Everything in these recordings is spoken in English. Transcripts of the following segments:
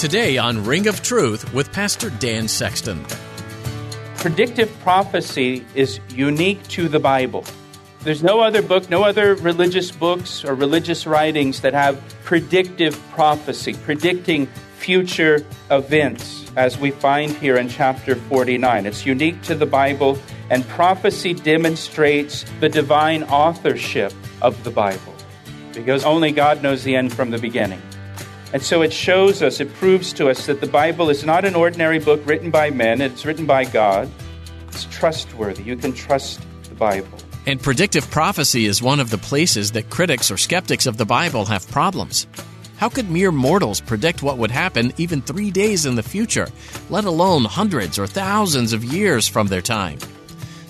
Today on Ring of Truth with Pastor Dan Sexton. Predictive prophecy is unique to the Bible. There's no other book, no other religious books or religious writings that have predictive prophecy, predicting future events, as we find here in chapter 49. It's unique to the Bible, and prophecy demonstrates the divine authorship of the Bible, because only God knows the end from the beginning. And so it shows us, it proves to us that the Bible is not an ordinary book written by men, it's written by God. It's trustworthy. You can trust the Bible. And predictive prophecy is one of the places that critics or skeptics of the Bible have problems. How could mere mortals predict what would happen even three days in the future, let alone hundreds or thousands of years from their time?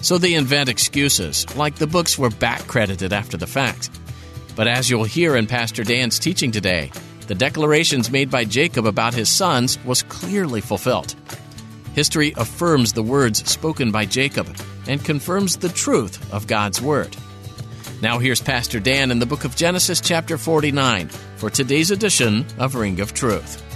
So they invent excuses, like the books were back credited after the fact. But as you'll hear in Pastor Dan's teaching today, the declarations made by Jacob about his sons was clearly fulfilled. History affirms the words spoken by Jacob and confirms the truth of God's Word. Now, here's Pastor Dan in the book of Genesis, chapter 49, for today's edition of Ring of Truth.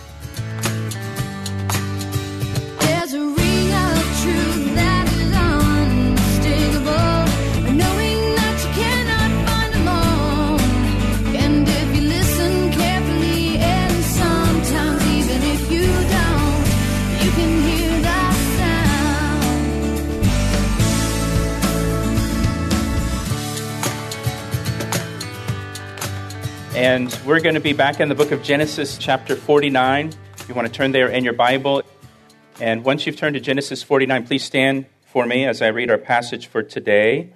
And we're going to be back in the book of Genesis, chapter 49. You want to turn there in your Bible. And once you've turned to Genesis 49, please stand for me as I read our passage for today.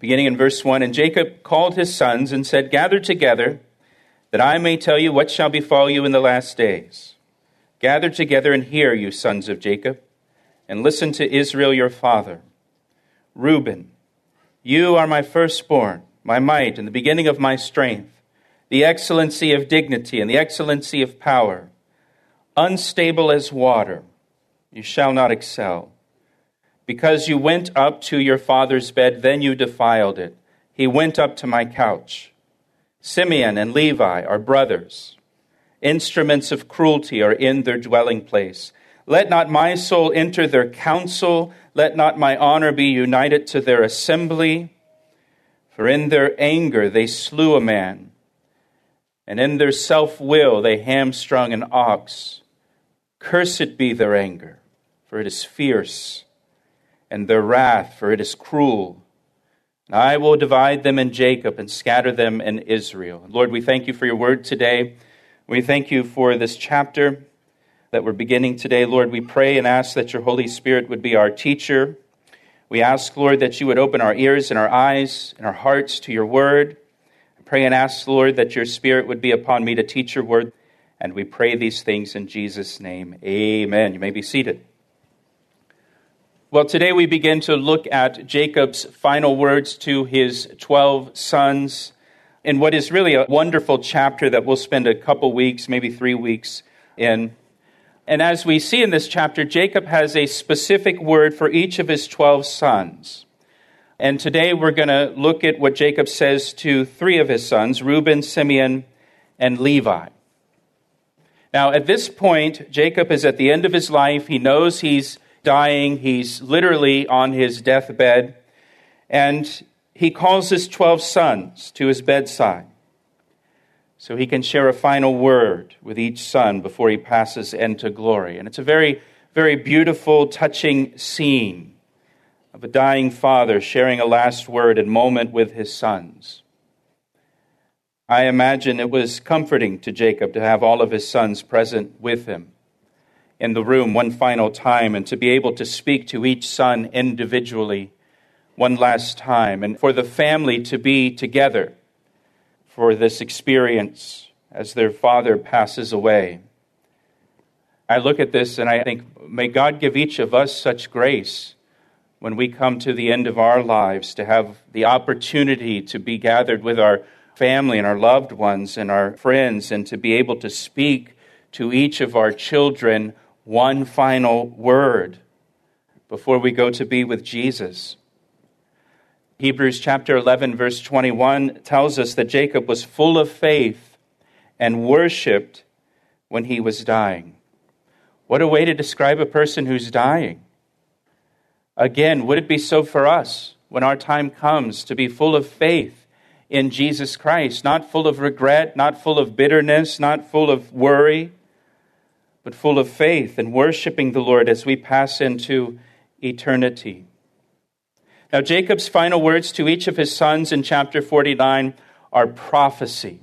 Beginning in verse 1 And Jacob called his sons and said, Gather together, that I may tell you what shall befall you in the last days. Gather together and hear, you sons of Jacob, and listen to Israel your father. Reuben, you are my firstborn my might and the beginning of my strength, the excellency of dignity and the excellency of power. Unstable as water, you shall not excel. Because you went up to your father's bed, then you defiled it. He went up to my couch. Simeon and Levi are brothers. Instruments of cruelty are in their dwelling place. Let not my soul enter their council. Let not my honor be united to their assembly. For in their anger they slew a man, and in their self will they hamstrung an ox. Cursed be their anger, for it is fierce, and their wrath, for it is cruel. And I will divide them in Jacob and scatter them in Israel. Lord, we thank you for your word today. We thank you for this chapter that we're beginning today. Lord, we pray and ask that your Holy Spirit would be our teacher we ask, Lord, that you would open our ears and our eyes and our hearts to your word. I pray and ask, Lord, that your spirit would be upon me to teach your word. And we pray these things in Jesus' name. Amen. You may be seated. Well, today we begin to look at Jacob's final words to his 12 sons in what is really a wonderful chapter that we'll spend a couple weeks, maybe three weeks in. And as we see in this chapter, Jacob has a specific word for each of his 12 sons. And today we're going to look at what Jacob says to three of his sons Reuben, Simeon, and Levi. Now, at this point, Jacob is at the end of his life. He knows he's dying, he's literally on his deathbed. And he calls his 12 sons to his bedside so he can share a final word with each son before he passes into glory. And it's a very, very beautiful, touching scene of a dying father sharing a last word and moment with his sons. I imagine it was comforting to Jacob to have all of his sons present with him in the room one final time and to be able to speak to each son individually one last time and for the family to be together for this experience as their father passes away. I look at this and I think, may God give each of us such grace when we come to the end of our lives to have the opportunity to be gathered with our family and our loved ones and our friends and to be able to speak to each of our children one final word before we go to be with Jesus. Hebrews chapter 11, verse 21 tells us that Jacob was full of faith and worshiped when he was dying. What a way to describe a person who's dying. Again, would it be so for us when our time comes to be full of faith in Jesus Christ, not full of regret, not full of bitterness, not full of worry, but full of faith and worshiping the Lord as we pass into eternity? Now, Jacob's final words to each of his sons in chapter 49 are prophecy.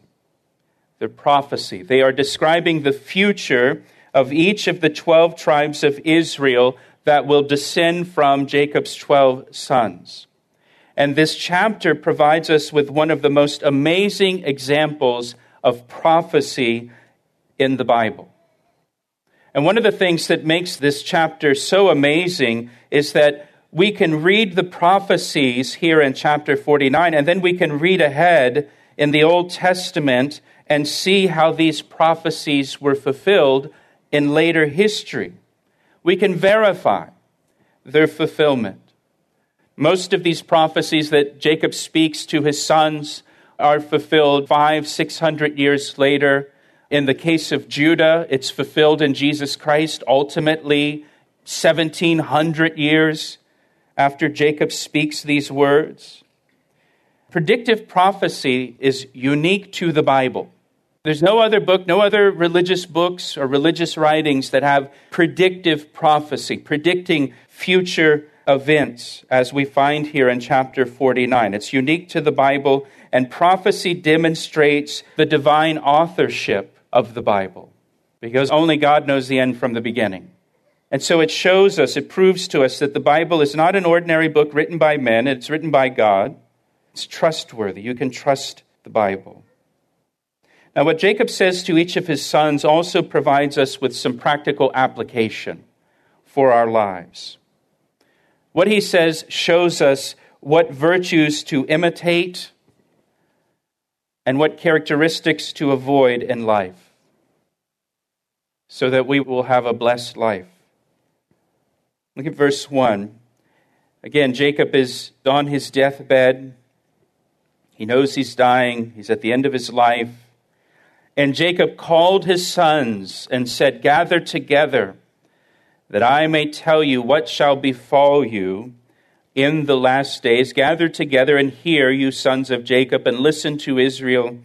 They're prophecy. They are describing the future of each of the 12 tribes of Israel that will descend from Jacob's 12 sons. And this chapter provides us with one of the most amazing examples of prophecy in the Bible. And one of the things that makes this chapter so amazing is that we can read the prophecies here in chapter 49, and then we can read ahead in the Old Testament and see how these prophecies were fulfilled in later history. We can verify their fulfillment. Most of these prophecies that Jacob speaks to his sons are fulfilled five, six hundred years later. In the case of Judah, it's fulfilled in Jesus Christ ultimately 1700 years after Jacob speaks these words. Predictive prophecy is unique to the Bible. There's no other book, no other religious books or religious writings that have predictive prophecy, predicting future events, as we find here in chapter 49. It's unique to the Bible, and prophecy demonstrates the divine authorship of the Bible, because only God knows the end from the beginning. And so it shows us, it proves to us that the Bible is not an ordinary book written by men, it's written by God. It's trustworthy. You can trust the Bible. Now, what Jacob says to each of his sons also provides us with some practical application for our lives. What he says shows us what virtues to imitate and what characteristics to avoid in life so that we will have a blessed life. Look at verse 1. Again, Jacob is on his deathbed. He knows he's dying, he's at the end of his life. And Jacob called his sons and said, Gather together, that I may tell you what shall befall you in the last days. Gather together and hear, you sons of Jacob, and listen to Israel,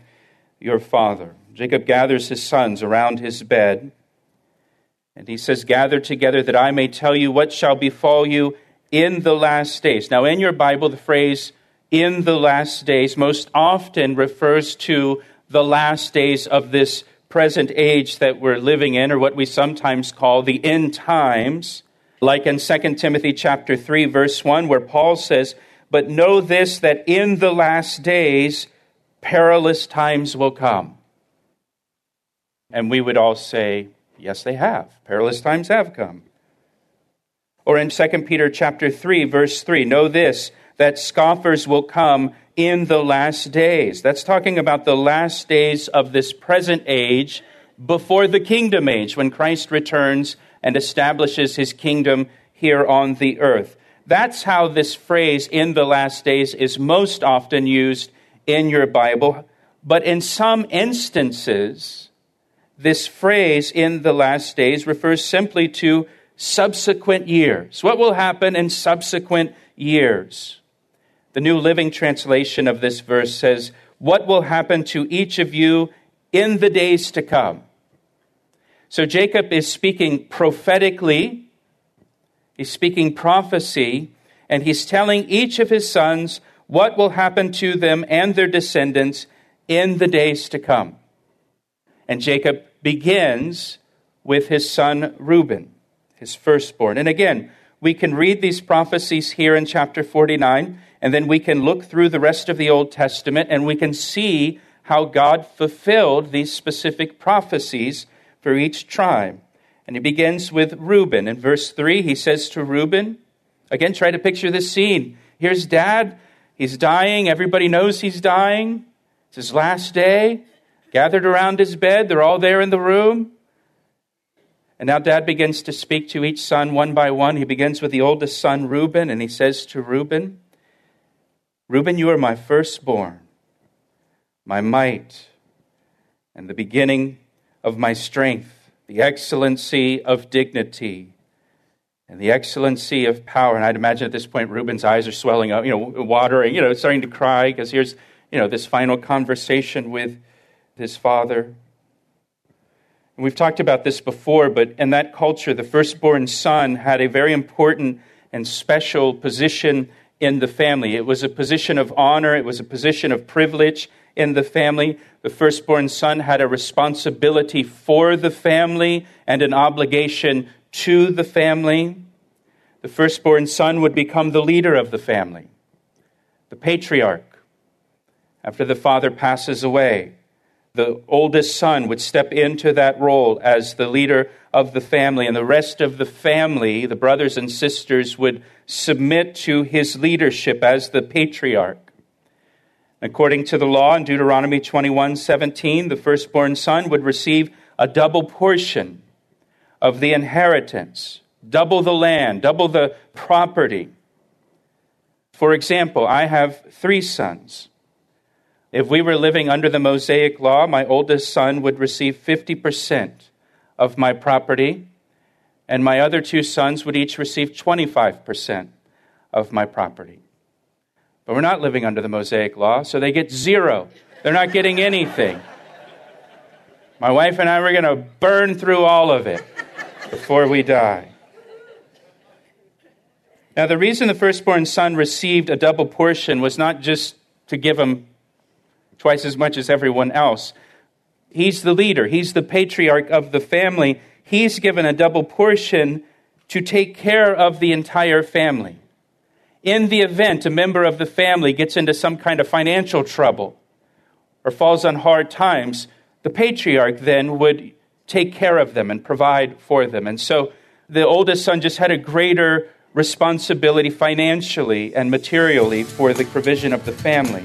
your father. Jacob gathers his sons around his bed. And he says, Gather together that I may tell you what shall befall you in the last days. Now, in your Bible, the phrase in the last days most often refers to the last days of this present age that we're living in, or what we sometimes call the end times, like in 2 Timothy chapter 3, verse 1, where Paul says, But know this, that in the last days perilous times will come. And we would all say, Yes, they have. Perilous times have come. Or in 2 Peter chapter 3, verse 3, know this, that scoffers will come in the last days. That's talking about the last days of this present age before the kingdom age, when Christ returns and establishes his kingdom here on the earth. That's how this phrase, in the last days, is most often used in your Bible. But in some instances, this phrase, in the last days, refers simply to subsequent years. What will happen in subsequent years? The New Living Translation of this verse says, What will happen to each of you in the days to come? So Jacob is speaking prophetically, he's speaking prophecy, and he's telling each of his sons what will happen to them and their descendants in the days to come. And Jacob begins with his son Reuben, his firstborn. And again, we can read these prophecies here in chapter 49, and then we can look through the rest of the Old Testament and we can see how God fulfilled these specific prophecies for each tribe. And he begins with Reuben. In verse 3, he says to Reuben, again, try to picture this scene. Here's dad. He's dying. Everybody knows he's dying. It's his last day. Gathered around his bed. They're all there in the room. And now dad begins to speak to each son one by one. He begins with the oldest son, Reuben, and he says to Reuben, Reuben, you are my firstborn, my might, and the beginning of my strength, the excellency of dignity, and the excellency of power. And I'd imagine at this point Reuben's eyes are swelling up, you know, watering, you know, starting to cry because here's, you know, this final conversation with his father. And we've talked about this before, but in that culture, the firstborn son had a very important and special position in the family. It was a position of honor, it was a position of privilege in the family. The firstborn son had a responsibility for the family and an obligation to the family. The firstborn son would become the leader of the family, the patriarch, after the father passes away the oldest son would step into that role as the leader of the family, and the rest of the family, the brothers and sisters, would submit to his leadership as the patriarch. According to the law in Deuteronomy 21 17, the firstborn son would receive a double portion of the inheritance, double the land, double the property. For example, I have three sons. If we were living under the Mosaic law, my oldest son would receive 50% of my property, and my other two sons would each receive 25% of my property. But we're not living under the Mosaic law, so they get zero. They're not getting anything. My wife and I were going to burn through all of it before we die. Now, the reason the firstborn son received a double portion was not just to give him twice as much as everyone else. He's the leader, he's the patriarch of the family. He's given a double portion to take care of the entire family. In the event a member of the family gets into some kind of financial trouble or falls on hard times, the patriarch then would take care of them and provide for them. And so the oldest son just had a greater responsibility financially and materially for the provision of the family.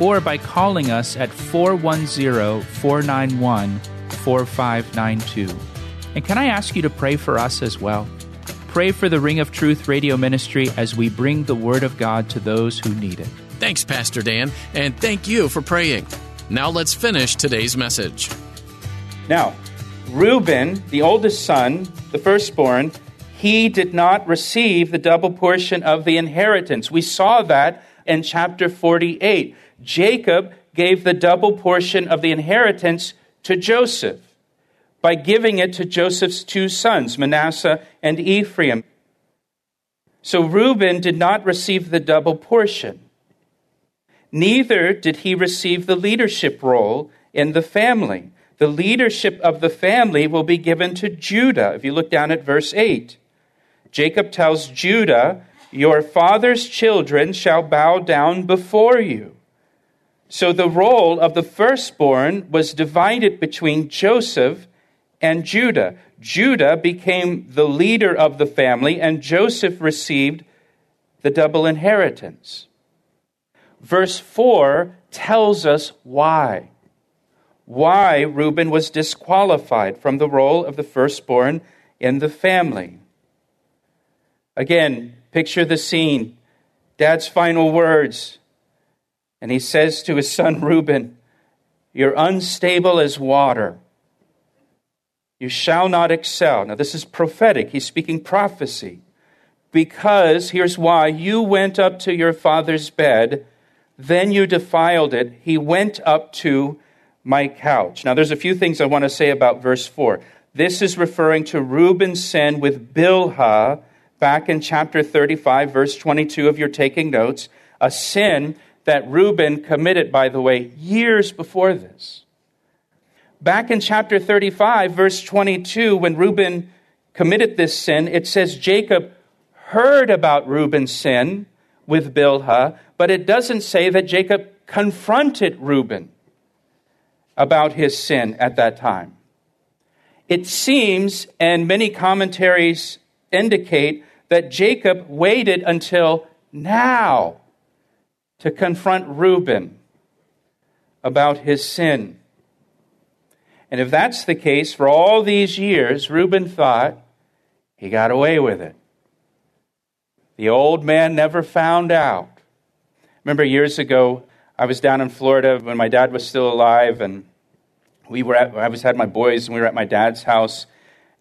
or by calling us at 410 491 4592. And can I ask you to pray for us as well? Pray for the Ring of Truth radio ministry as we bring the Word of God to those who need it. Thanks, Pastor Dan, and thank you for praying. Now let's finish today's message. Now, Reuben, the oldest son, the firstborn, he did not receive the double portion of the inheritance. We saw that in chapter 48. Jacob gave the double portion of the inheritance to Joseph by giving it to Joseph's two sons, Manasseh and Ephraim. So Reuben did not receive the double portion. Neither did he receive the leadership role in the family. The leadership of the family will be given to Judah. If you look down at verse 8, Jacob tells Judah, Your father's children shall bow down before you. So the role of the firstborn was divided between Joseph and Judah. Judah became the leader of the family, and Joseph received the double inheritance. Verse 4 tells us why. Why Reuben was disqualified from the role of the firstborn in the family. Again, picture the scene. Dad's final words and he says to his son Reuben, You're unstable as water. You shall not excel. Now, this is prophetic. He's speaking prophecy. Because, here's why you went up to your father's bed, then you defiled it. He went up to my couch. Now, there's a few things I want to say about verse 4. This is referring to Reuben's sin with Bilhah back in chapter 35, verse 22, if you're taking notes. A sin that Reuben committed, by the way, years before this. Back in chapter 35, verse 22, when Reuben committed this sin, it says Jacob heard about Reuben's sin with Bilhah, but it doesn't say that Jacob confronted Reuben about his sin at that time. It seems, and many commentaries indicate, that Jacob waited until now to confront Reuben about his sin. And if that's the case, for all these years, Reuben thought he got away with it. The old man never found out. Remember years ago, I was down in Florida when my dad was still alive, and we were at, I was had my boys, and we were at my dad's house,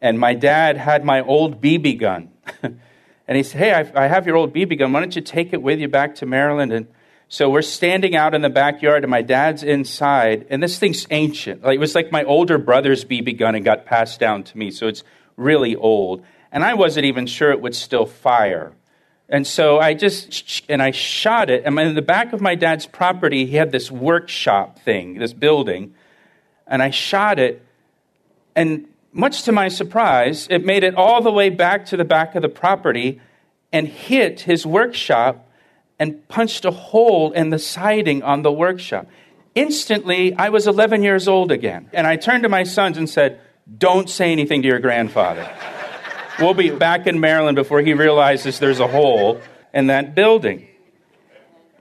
and my dad had my old BB gun. and he said, Hey, I, I have your old BB gun. Why don't you take it with you back to Maryland? And so we're standing out in the backyard, and my dad's inside, and this thing's ancient. Like, it was like my older brother's BB gun and got passed down to me, so it's really old. And I wasn't even sure it would still fire. And so I just, and I shot it. And in the back of my dad's property, he had this workshop thing, this building and I shot it. And much to my surprise, it made it all the way back to the back of the property and hit his workshop and punched a hole in the siding on the workshop. Instantly, I was 11 years old again. And I turned to my sons and said, Don't say anything to your grandfather. we'll be back in Maryland before he realizes there's a hole in that building.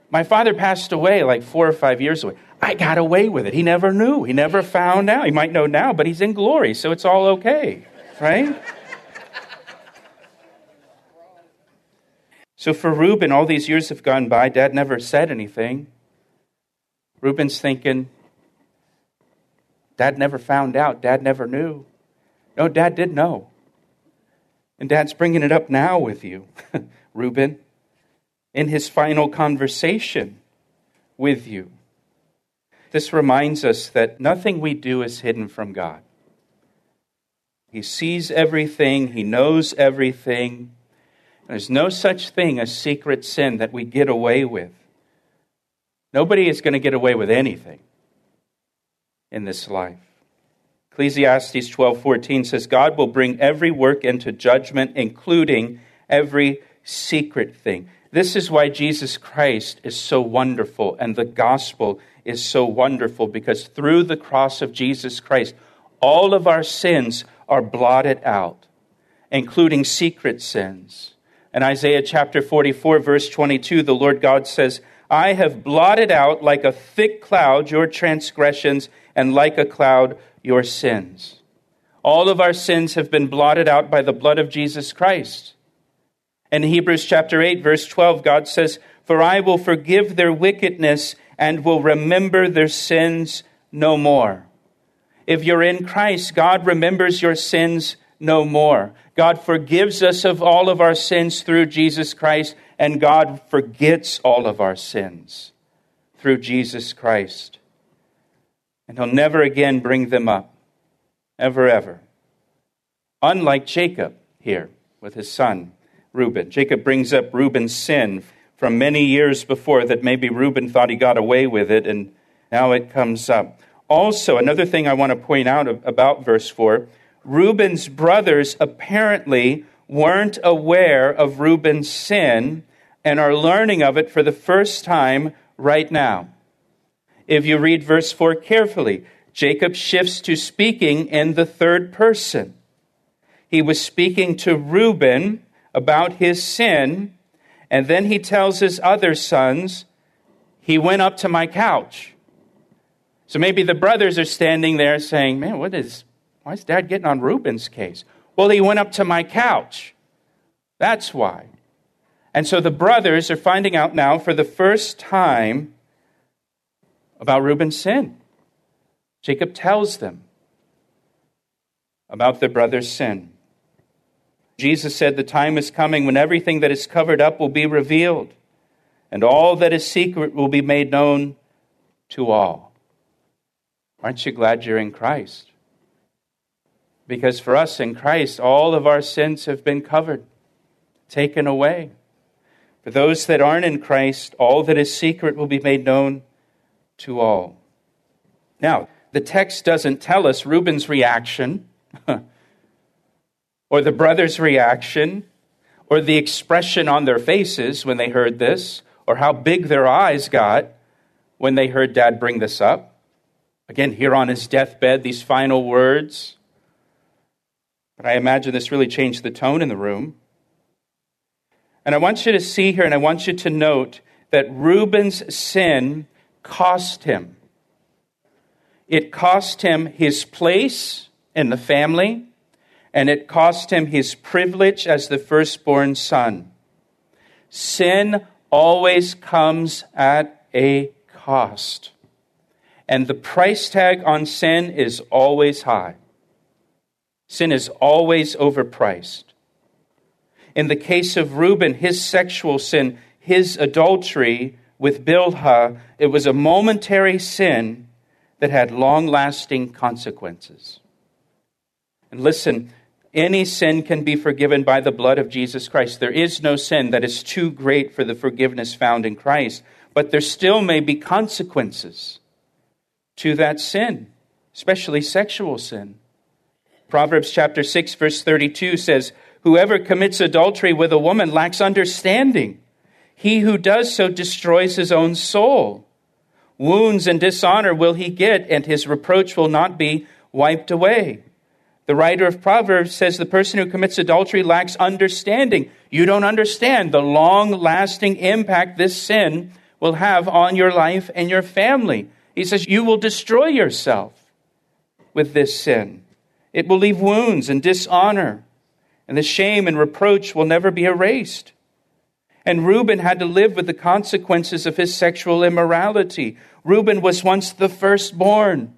My father passed away like four or five years away. I got away with it. He never knew. He never found out. He might know now, but he's in glory, so it's all okay, right? So for Reuben, all these years have gone by. Dad never said anything. Reuben's thinking, Dad never found out. Dad never knew. No, Dad did know. And Dad's bringing it up now with you, Reuben, in his final conversation with you. This reminds us that nothing we do is hidden from God. He sees everything, He knows everything. There's no such thing as secret sin that we get away with. Nobody is going to get away with anything in this life. Ecclesiastes 12:14 says God will bring every work into judgment including every secret thing. This is why Jesus Christ is so wonderful and the gospel is so wonderful because through the cross of Jesus Christ, all of our sins are blotted out, including secret sins. In Isaiah chapter 44, verse 22, the Lord God says, I have blotted out like a thick cloud your transgressions, and like a cloud your sins. All of our sins have been blotted out by the blood of Jesus Christ. In Hebrews chapter 8, verse 12, God says, For I will forgive their wickedness and will remember their sins no more. If you're in Christ, God remembers your sins no more. God forgives us of all of our sins through Jesus Christ, and God forgets all of our sins through Jesus Christ. And He'll never again bring them up. Ever, ever. Unlike Jacob here with his son. Reuben. Jacob brings up Reuben's sin from many years before that maybe Reuben thought he got away with it, and now it comes up. Also, another thing I want to point out about verse 4 Reuben's brothers apparently weren't aware of Reuben's sin and are learning of it for the first time right now. If you read verse 4 carefully, Jacob shifts to speaking in the third person. He was speaking to Reuben about his sin, and then he tells his other sons, He went up to my couch. So maybe the brothers are standing there saying, Man, what is, why is dad getting on Reuben's case? Well, he went up to my couch. That's why. And so the brothers are finding out now for the first time about Reuben's sin. Jacob tells them about their brother's sin. Jesus said, The time is coming when everything that is covered up will be revealed, and all that is secret will be made known to all. Aren't you glad you're in Christ? Because for us in Christ, all of our sins have been covered, taken away. For those that aren't in Christ, all that is secret will be made known to all. Now, the text doesn't tell us Reuben's reaction, or the brothers' reaction, or the expression on their faces when they heard this, or how big their eyes got when they heard dad bring this up. Again, here on his deathbed, these final words. But I imagine this really changed the tone in the room. And I want you to see here and I want you to note that Reuben's sin cost him. It cost him his place in the family, and it cost him his privilege as the firstborn son. Sin always comes at a cost. And the price tag on sin is always high. Sin is always overpriced. In the case of Reuben, his sexual sin, his adultery with Bilhah, it was a momentary sin that had long lasting consequences. And listen, any sin can be forgiven by the blood of Jesus Christ. There is no sin that is too great for the forgiveness found in Christ, but there still may be consequences to that sin, especially sexual sin. Proverbs chapter 6 verse 32 says, "Whoever commits adultery with a woman lacks understanding. He who does so destroys his own soul. Wounds and dishonor will he get, and his reproach will not be wiped away." The writer of Proverbs says the person who commits adultery lacks understanding. You don't understand the long lasting impact this sin will have on your life and your family. He says, You will destroy yourself with this sin. It will leave wounds and dishonor, and the shame and reproach will never be erased. And Reuben had to live with the consequences of his sexual immorality. Reuben was once the firstborn,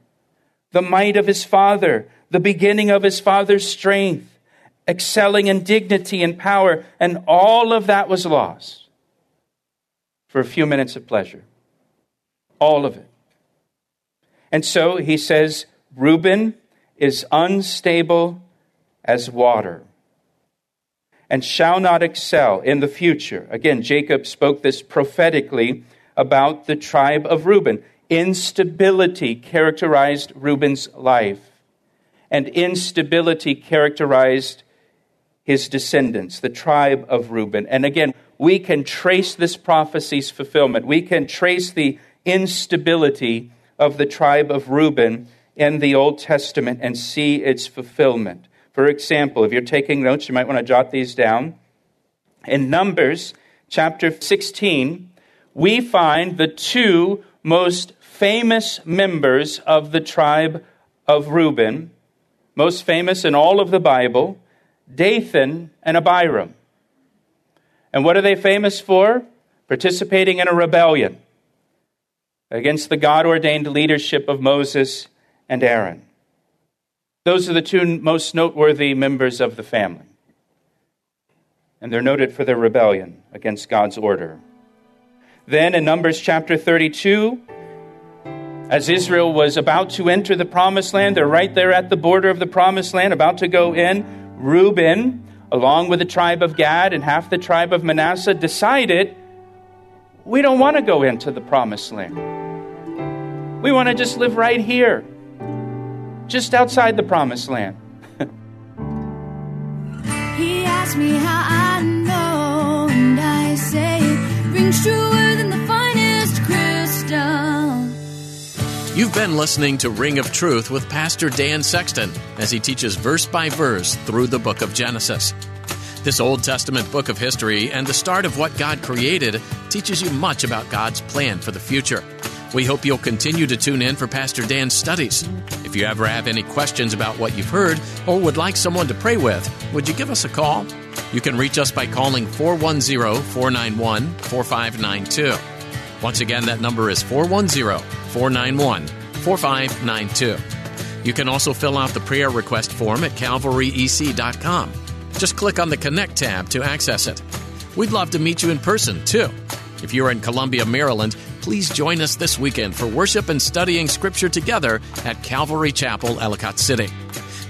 the might of his father, the beginning of his father's strength, excelling in dignity and power, and all of that was lost for a few minutes of pleasure. All of it. And so he says, Reuben is unstable as water and shall not excel in the future. Again, Jacob spoke this prophetically about the tribe of Reuben. Instability characterized Reuben's life, and instability characterized his descendants, the tribe of Reuben. And again, we can trace this prophecy's fulfillment. We can trace the instability of the tribe of Reuben in the Old Testament and see its fulfillment. For example, if you're taking notes, you might want to jot these down. In Numbers chapter 16, we find the two most famous members of the tribe of Reuben, most famous in all of the Bible, Dathan and Abiram. And what are they famous for? Participating in a rebellion against the God ordained leadership of Moses and Aaron. Those are the two most noteworthy members of the family. And they're noted for their rebellion against God's order. Then in Numbers chapter 32, as Israel was about to enter the promised land, they're right there at the border of the promised land, about to go in. Reuben, along with the tribe of Gad and half the tribe of Manasseh, decided we don't want to go into the promised land. We want to just live right here, just outside the promised land. he asked me how I know, and I say it rings truer than the finest crystal. You've been listening to Ring of Truth with Pastor Dan Sexton as he teaches verse by verse through the book of Genesis. This Old Testament book of history and the start of what God created teaches you much about God's plan for the future. We hope you'll continue to tune in for Pastor Dan's studies. If you ever have any questions about what you've heard or would like someone to pray with, would you give us a call? You can reach us by calling 410 491 4592. Once again, that number is 410 491 4592. You can also fill out the prayer request form at calvaryec.com. Just click on the Connect tab to access it. We'd love to meet you in person, too. If you're in Columbia, Maryland, please join us this weekend for worship and studying Scripture together at Calvary Chapel, Ellicott City.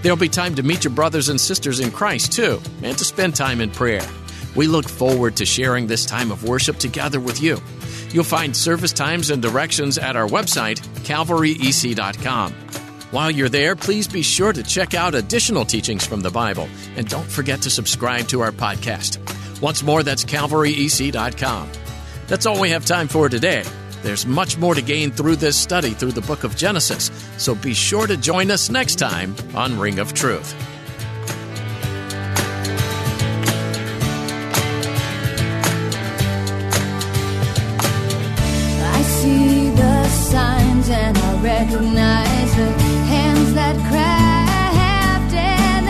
There'll be time to meet your brothers and sisters in Christ, too, and to spend time in prayer. We look forward to sharing this time of worship together with you. You'll find service times and directions at our website, calvaryec.com. While you're there, please be sure to check out additional teachings from the Bible and don't forget to subscribe to our podcast. Once more, that's calvaryec.com. That's all we have time for today. There's much more to gain through this study through the book of Genesis, so be sure to join us next time on Ring of Truth. I see the signs and I recognize the hands that crafted them.